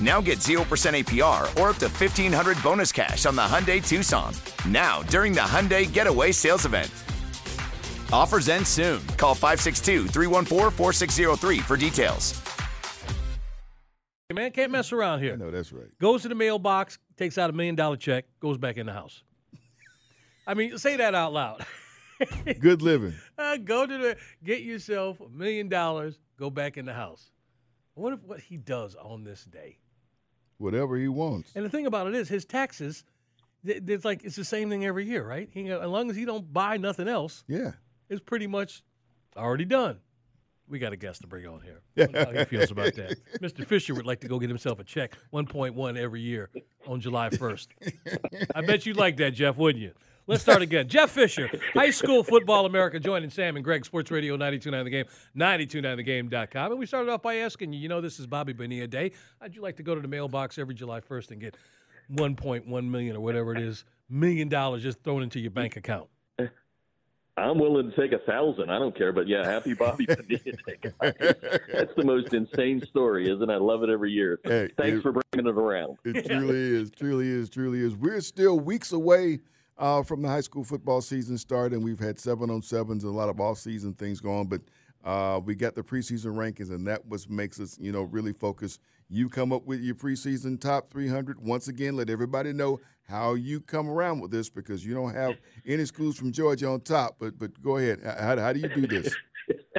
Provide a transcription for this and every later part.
Now get 0% APR or up to 1500 bonus cash on the Hyundai Tucson. Now, during the Hyundai Getaway Sales Event. Offers end soon. Call 562 314 4603 for details. Man, can't mess around here. I know that's right. Goes to the mailbox, takes out a million dollar check, goes back in the house. I mean, say that out loud. Good living. Uh, go to the get yourself a million dollars, go back in the house. What if what he does on this day? Whatever he wants. And the thing about it is, his taxes, it's like it's the same thing every year, right? He, as long as he don't buy nothing else, Yeah. it's pretty much already done. We got a guest to bring on here. How he feels about that. Mr. Fisher would like to go get himself a check, 1.1 every year on July 1st. I bet you'd like that, Jeff, wouldn't you? Let's start again. Jeff Fisher, High School Football America, joining Sam and Greg, Sports Radio 929 The Game, 929thegame.com. And we started off by asking you, you know, this is Bobby Bonilla Day. How'd you like to go to the mailbox every July 1st and get 1.1 million or whatever it is, million dollars just thrown into your bank account? I'm willing to take a thousand. I don't care, but yeah, happy Bobby Bonilla Day. That's the most insane story, isn't it? I love it every year. Hey, Thanks it- for bringing it around. It truly is, truly is, truly is. We're still weeks away uh, from the high school football season start, and We've had seven on sevens and a lot of off season things going, but uh, we got the preseason rankings, and that was makes us, you know, really focus. You come up with your preseason top 300. Once again, let everybody know how you come around with this because you don't have any schools from Georgia on top. But but go ahead. How, how do you do this?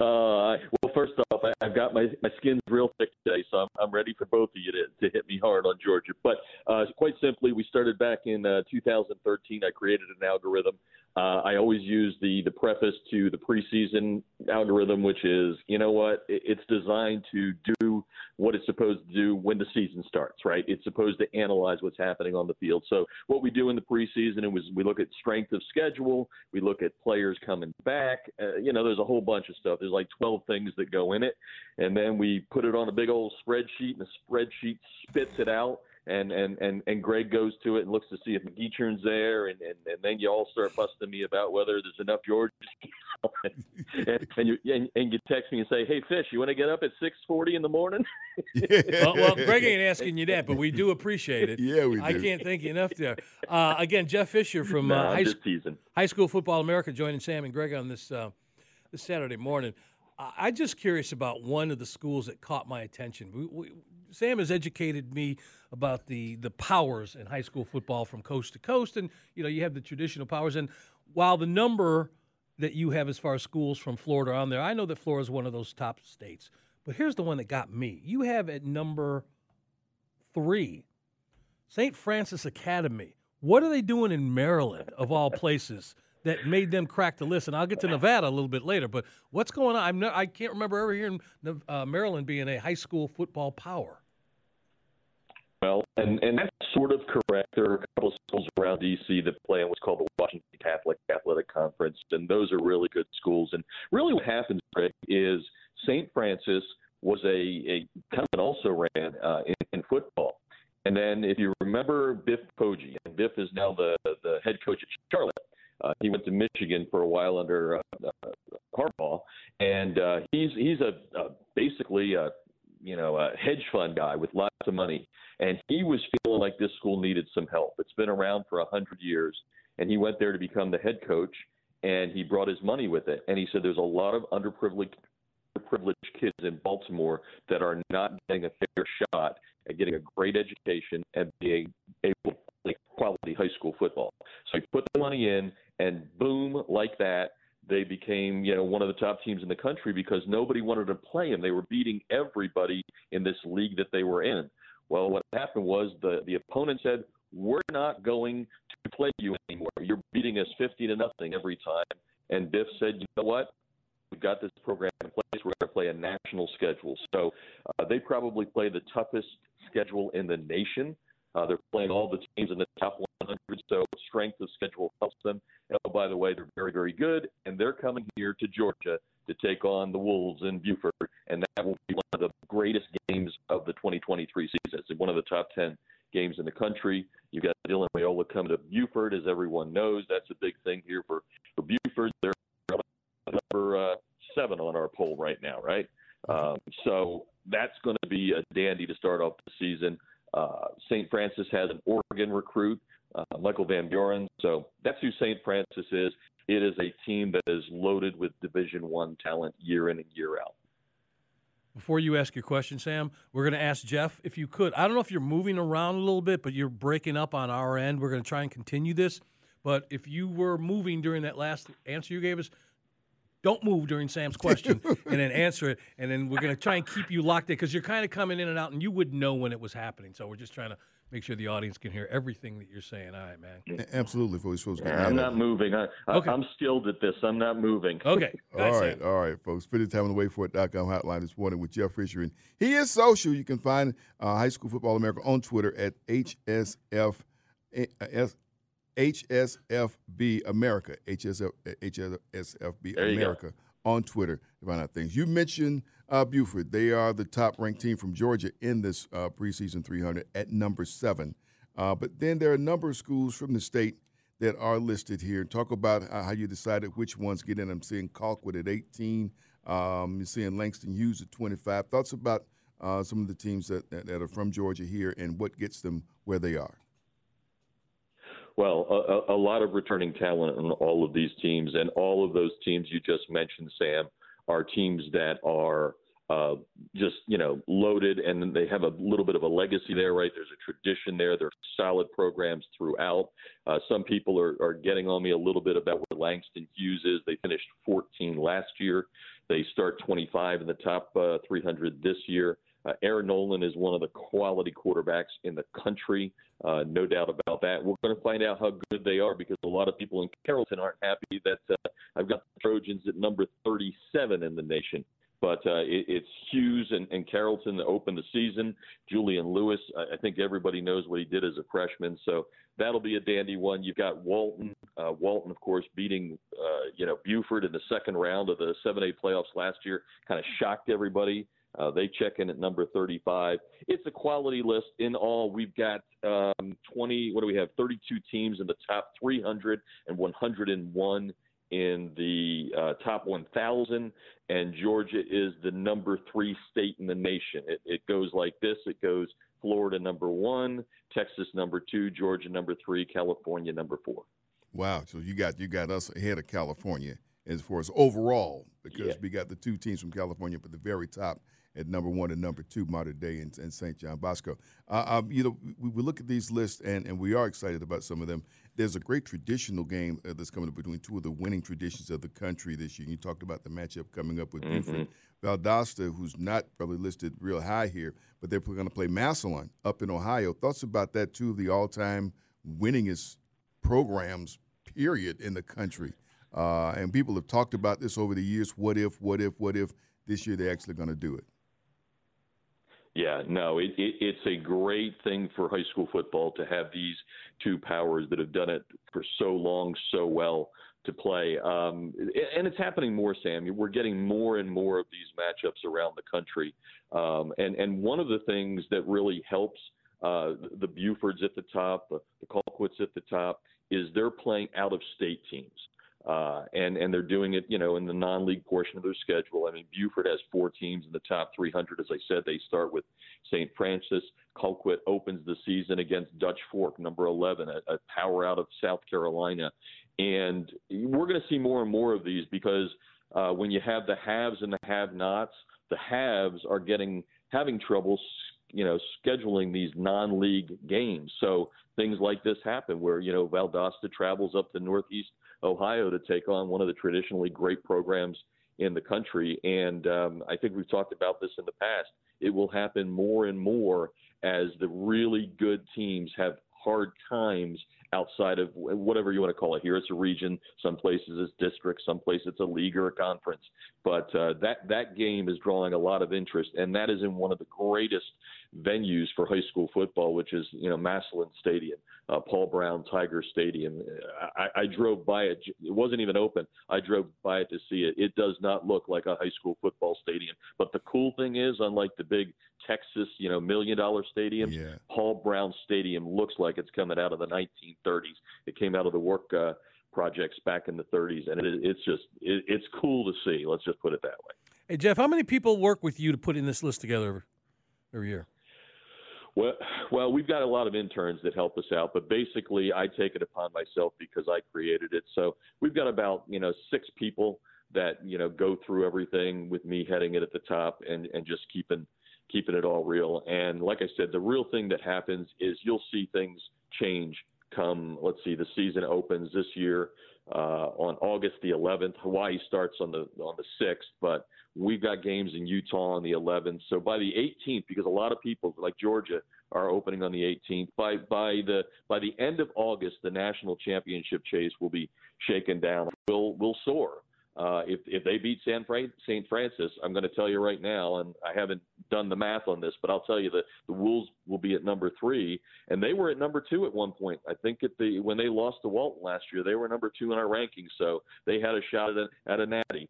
Uh, well, first off, I, I've got my my skin's real thick today, so I'm I'm ready for both of you to, to hit me hard on Georgia. But uh, quite simply, we started back in uh, 2013. I created an algorithm. Uh, I always use the the preface to the preseason algorithm, which is, you know what, it's designed to do what it's supposed to do when the season starts, right? It's supposed to analyze what's happening on the field. So what we do in the preseason was we look at strength of schedule, we look at players coming back. Uh, you know, there's a whole bunch of stuff. There's like 12 things that go in it, and then we put it on a big old spreadsheet, and the spreadsheet spits it out. And, and, and, and Greg goes to it and looks to see if McEachern's there, and, and, and then you all start busting me about whether there's enough George. and, and you and, and you text me and say, "Hey, Fish, you want to get up at 6:40 in the morning?" well, well, Greg ain't asking you that, but we do appreciate it. Yeah, we I can't thank you enough there. Uh, again, Jeff Fisher from No, uh, I'm high, just teasing. high School Football America joining Sam and Greg on this uh, this Saturday morning. I- I'm just curious about one of the schools that caught my attention. We, we, Sam has educated me about the the powers in high school football from coast to coast, and you know you have the traditional powers. And while the number that you have as far as schools from Florida on there, I know that Florida is one of those top states. But here's the one that got me. You have at number three, St. Francis Academy. What are they doing in Maryland, of all places, that made them crack the list? And I'll get to Nevada a little bit later. But what's going on? I'm I can't remember ever hearing uh, Maryland being a high school football power. Well, and, and that's sort of correct. There are a couple of schools around D.C. that play in what's called the Washington Catholic Athletic Conference, and those are really good schools. And really, what happens, Greg, is St. Francis was a, a kind of an also ran uh, in, in football. And then, if you remember Biff Poggi, and Biff is now the the head coach at Charlotte. Uh, he went to Michigan for a while under uh, uh, Harbaugh, and uh, he's he's a, a basically a you know a hedge fund guy with lots of money, he was feeling like this school needed some help. It's been around for a hundred years, and he went there to become the head coach, and he brought his money with it, and he said there's a lot of underprivileged privileged kids in Baltimore that are not getting a fair shot at getting a great education and being able to play quality high school football. So he put the money in, and boom, like that, they became you know one of the top teams in the country because nobody wanted to play them. They were beating everybody in this league that they were in. Well, what happened was the the opponent said, "We're not going to play you anymore. You're beating us 50 to nothing every time." And Biff said, "You know what? We've got this program in place. We're going to play a national schedule. So uh, they probably play the toughest schedule in the nation. Uh, they're playing all the teams in the top 100, so strength of schedule helps them. And, oh, by the way, they're very, very good, and they're coming here to Georgia to take on the Wolves in Buford, and that will be one of the greatest games of the 2023 season. It's one of the top 10 games in the country. You've got Dylan Raiola coming to Buford, as everyone knows. That's a big thing here for, for Buford. They're number uh, seven on our poll right now, right? Um, so that's going to be a dandy to start off the season. Uh, St. Francis has an Oregon recruit, uh, Michael Van Buren. So that's who St. Francis is. It is a team that is loaded with Division One talent year in and year out. Before you ask your question, Sam, we're going to ask Jeff if you could. I don't know if you're moving around a little bit, but you're breaking up on our end. We're going to try and continue this. But if you were moving during that last answer you gave us, don't move during Sam's question and then answer it. And then we're going to try and keep you locked in because you're kind of coming in and out and you would know when it was happening. So we're just trying to make sure the audience can hear everything that you're saying. All right, man. Absolutely, folks. folks yeah, I'm not moving. I, okay. I'm skilled at this. I'm not moving. Okay. all right, Sam. all right, folks. Spending time on the WaitFor.com hotline this morning with Jeff Fisher. And he is social. You can find uh, High School Football America on Twitter at HSF. HSFB eh, eh, America, HSF, HSFB eh, America on Twitter to find out things. You mentioned uh, Buford. They are the top ranked team from Georgia in this uh, preseason 300 at number seven. Uh, but then there are a number of schools from the state that are listed here. Talk about how you decided which ones get in. I'm seeing Colquitt at 18. Um, you're seeing Langston Hughes at 25. Thoughts about uh, some of the teams that, that, that are from Georgia here and what gets them where they are? Well, a, a lot of returning talent on all of these teams, and all of those teams you just mentioned, Sam, are teams that are uh, just you know loaded, and they have a little bit of a legacy there, right? There's a tradition there. They're solid programs throughout. Uh, some people are, are getting on me a little bit about where Langston Hughes is. They finished 14 last year. They start 25 in the top uh, 300 this year. Uh, Aaron Nolan is one of the quality quarterbacks in the country, uh, no doubt about that. We're going to find out how good they are because a lot of people in Carrollton aren't happy that uh, I've got the Trojans at number 37 in the nation. But uh, it, it's Hughes and, and Carrollton that opened the season. Julian Lewis, I, I think everybody knows what he did as a freshman, so that'll be a dandy one. You've got Walton, uh, Walton, of course, beating uh, you know Buford in the second round of the 7A playoffs last year, kind of shocked everybody. Uh, they check in at number 35. It's a quality list. In all, we've got um, 20, what do we have? 32 teams in the top 300 and 101 in the uh, top 1,000. And Georgia is the number three state in the nation. It, it goes like this it goes Florida number one, Texas number two, Georgia number three, California number four. Wow. So you got you got us ahead of California as far as overall because yeah. we got the two teams from California at the very top at number one and number two, Mater Dei and, and St. John Bosco. Uh, um, you know, we, we, look at these lists and, and we are excited about some of them. There's a great traditional game uh, that's coming up between two of the winning traditions of the country this year. You talked about the matchup coming up with mm-hmm. Buford. Valdosta, who's not probably listed real high here, but they're going to play Massillon up in Ohio. Thoughts about that, two of the all time winningest programs, period in the country. Uh, and people have talked about this over the years. What if? What if? What if? This year they're actually going to do it. Yeah, no, it, it, it's a great thing for high school football to have these two powers that have done it for so long, so well to play. Um, and it's happening more, Sam. We're getting more and more of these matchups around the country. Um, and, and one of the things that really helps uh, the Bufords at the top, the Colquitts at the top, is they're playing out of state teams. Uh, and and they're doing it, you know, in the non-league portion of their schedule. I mean, Buford has four teams in the top 300. As I said, they start with St. Francis. Colquitt opens the season against Dutch Fork, number 11, a, a power out of South Carolina. And we're going to see more and more of these because uh, when you have the haves and the have-nots, the haves are getting having trouble, you know, scheduling these non-league games. So things like this happen, where you know Valdosta travels up to Northeast Ohio to take on one of the traditionally great programs in the country. And um, I think we've talked about this in the past. It will happen more and more as the really good teams have hard times outside of whatever you want to call it. Here it's a region, some places it's district, some places it's a league or a conference. But uh, that that game is drawing a lot of interest, and that is in one of the greatest venues for high school football, which is you know Massillon Stadium, uh, Paul Brown Tiger Stadium. I, I drove by it; it wasn't even open. I drove by it to see it. It does not look like a high school football stadium. But the cool thing is, unlike the big Texas, you know, million dollar stadiums, yeah. Paul Brown Stadium looks like it's coming out of the 1930s. It came out of the work. Uh, projects back in the 30s, and it, it's just it, it's cool to see. Let's just put it that way. Hey Jeff, how many people work with you to put in this list together every year? Well, well, we've got a lot of interns that help us out, but basically, I take it upon myself because I created it. So we've got about you know six people that you know go through everything with me heading it at the top and and just keeping keeping it all real. And like I said, the real thing that happens is you'll see things change come. Let's see, the season opens this year uh, on August the 11th. Hawaii starts on the on the 6th, but we've got games in Utah on the 11th. So by the 18th, because a lot of people like Georgia are opening on the 18th. By by the by the end of August, the national championship chase will be shaken down. We'll we'll soar. Uh, if if they beat San Fran- St. Francis, I'm going to tell you right now, and I haven't done the math on this, but I'll tell you that the Wolves will be at number three, and they were at number two at one point. I think at the when they lost to Walton last year, they were number two in our rankings, so they had a shot at a, at a natty.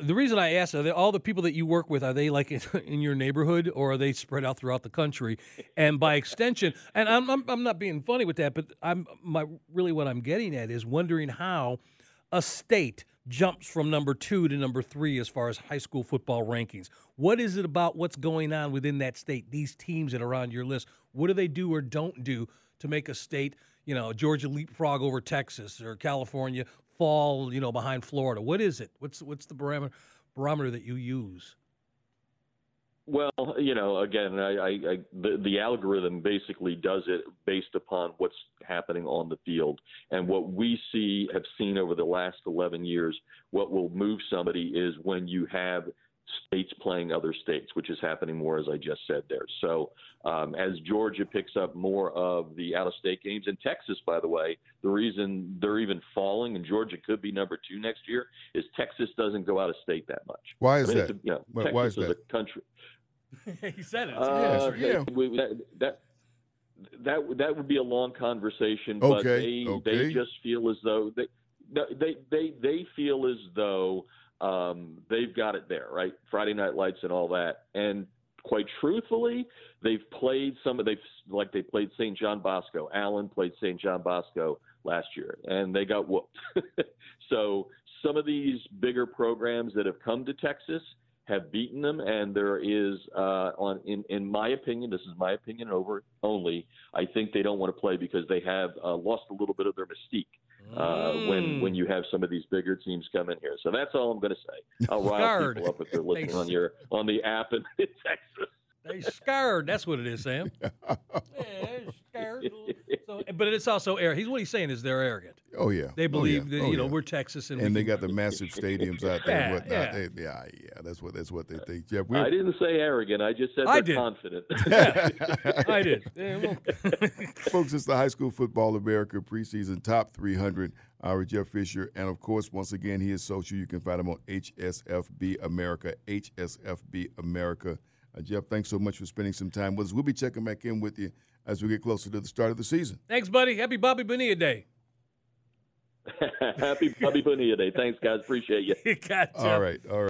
The reason I asked are they, all the people that you work with are they like in your neighborhood or are they spread out throughout the country? And by extension, and I'm I'm, I'm not being funny with that, but I'm my really what I'm getting at is wondering how a state jumps from number two to number three as far as high school football rankings. What is it about what's going on within that state? These teams that are on your list, what do they do or don't do to make a state, you know, Georgia leapfrog over Texas or California fall, you know, behind Florida? What is it? What's what's the barometer barometer that you use? Well, you know, again, I, I, I, the, the algorithm basically does it based upon what's happening on the field. And what we see, have seen over the last 11 years, what will move somebody is when you have states playing other states, which is happening more, as I just said there. So um, as Georgia picks up more of the out of state games, and Texas, by the way, the reason they're even falling, and Georgia could be number two next year, is Texas doesn't go out of state that much. Why is I mean, that? A, you know, why, Texas why is that? a country. he said it. Uh, yeah. we- that, that that that would be a long conversation, but Okay, they okay. they just feel as though they they they they feel as though um, they've got it there, right? Friday Night Lights and all that, and quite truthfully, they've played some of they've like they played St. John Bosco. Allen played St. John Bosco last year, and they got whooped. so some of these bigger programs that have come to Texas have beaten them, and there is, uh, on in in my opinion, this is my opinion over only. I think they don't want to play because they have uh, lost a little bit of their mystique. Uh, when when you have some of these bigger teams come in here, so that's all I'm going to say. I'll rile Scarred. people up if they're listening They- on your on the app in Texas. They scared. That's what it is, Sam. Yeah, scared. So, but it's also air. He's what he's saying is they're arrogant. Oh yeah. They Oh, believe yeah. that Oh, you know yeah. we're Texas and, and we they got the massive stadiums out there Yeah, and whatnot. yeah. They- yeah, yeah. That's what that's what they think. Jeff, I didn't say arrogant. I just said I did. confident. I did. Yeah, well, folks, it's the High School Football America preseason top 300. Uh, with Jeff Fisher, and of course, once again, he is social. You can find him on HSFB America. HSFB America. Uh, Jeff, thanks so much for spending some time with us. We'll be checking back in with you as we get closer to the start of the season. thanks, buddy. Happy Bobby Bonilla Day. Happy Bobby Bonilla Day. Thanks, guys. Appreciate you. gotcha. All right, all right.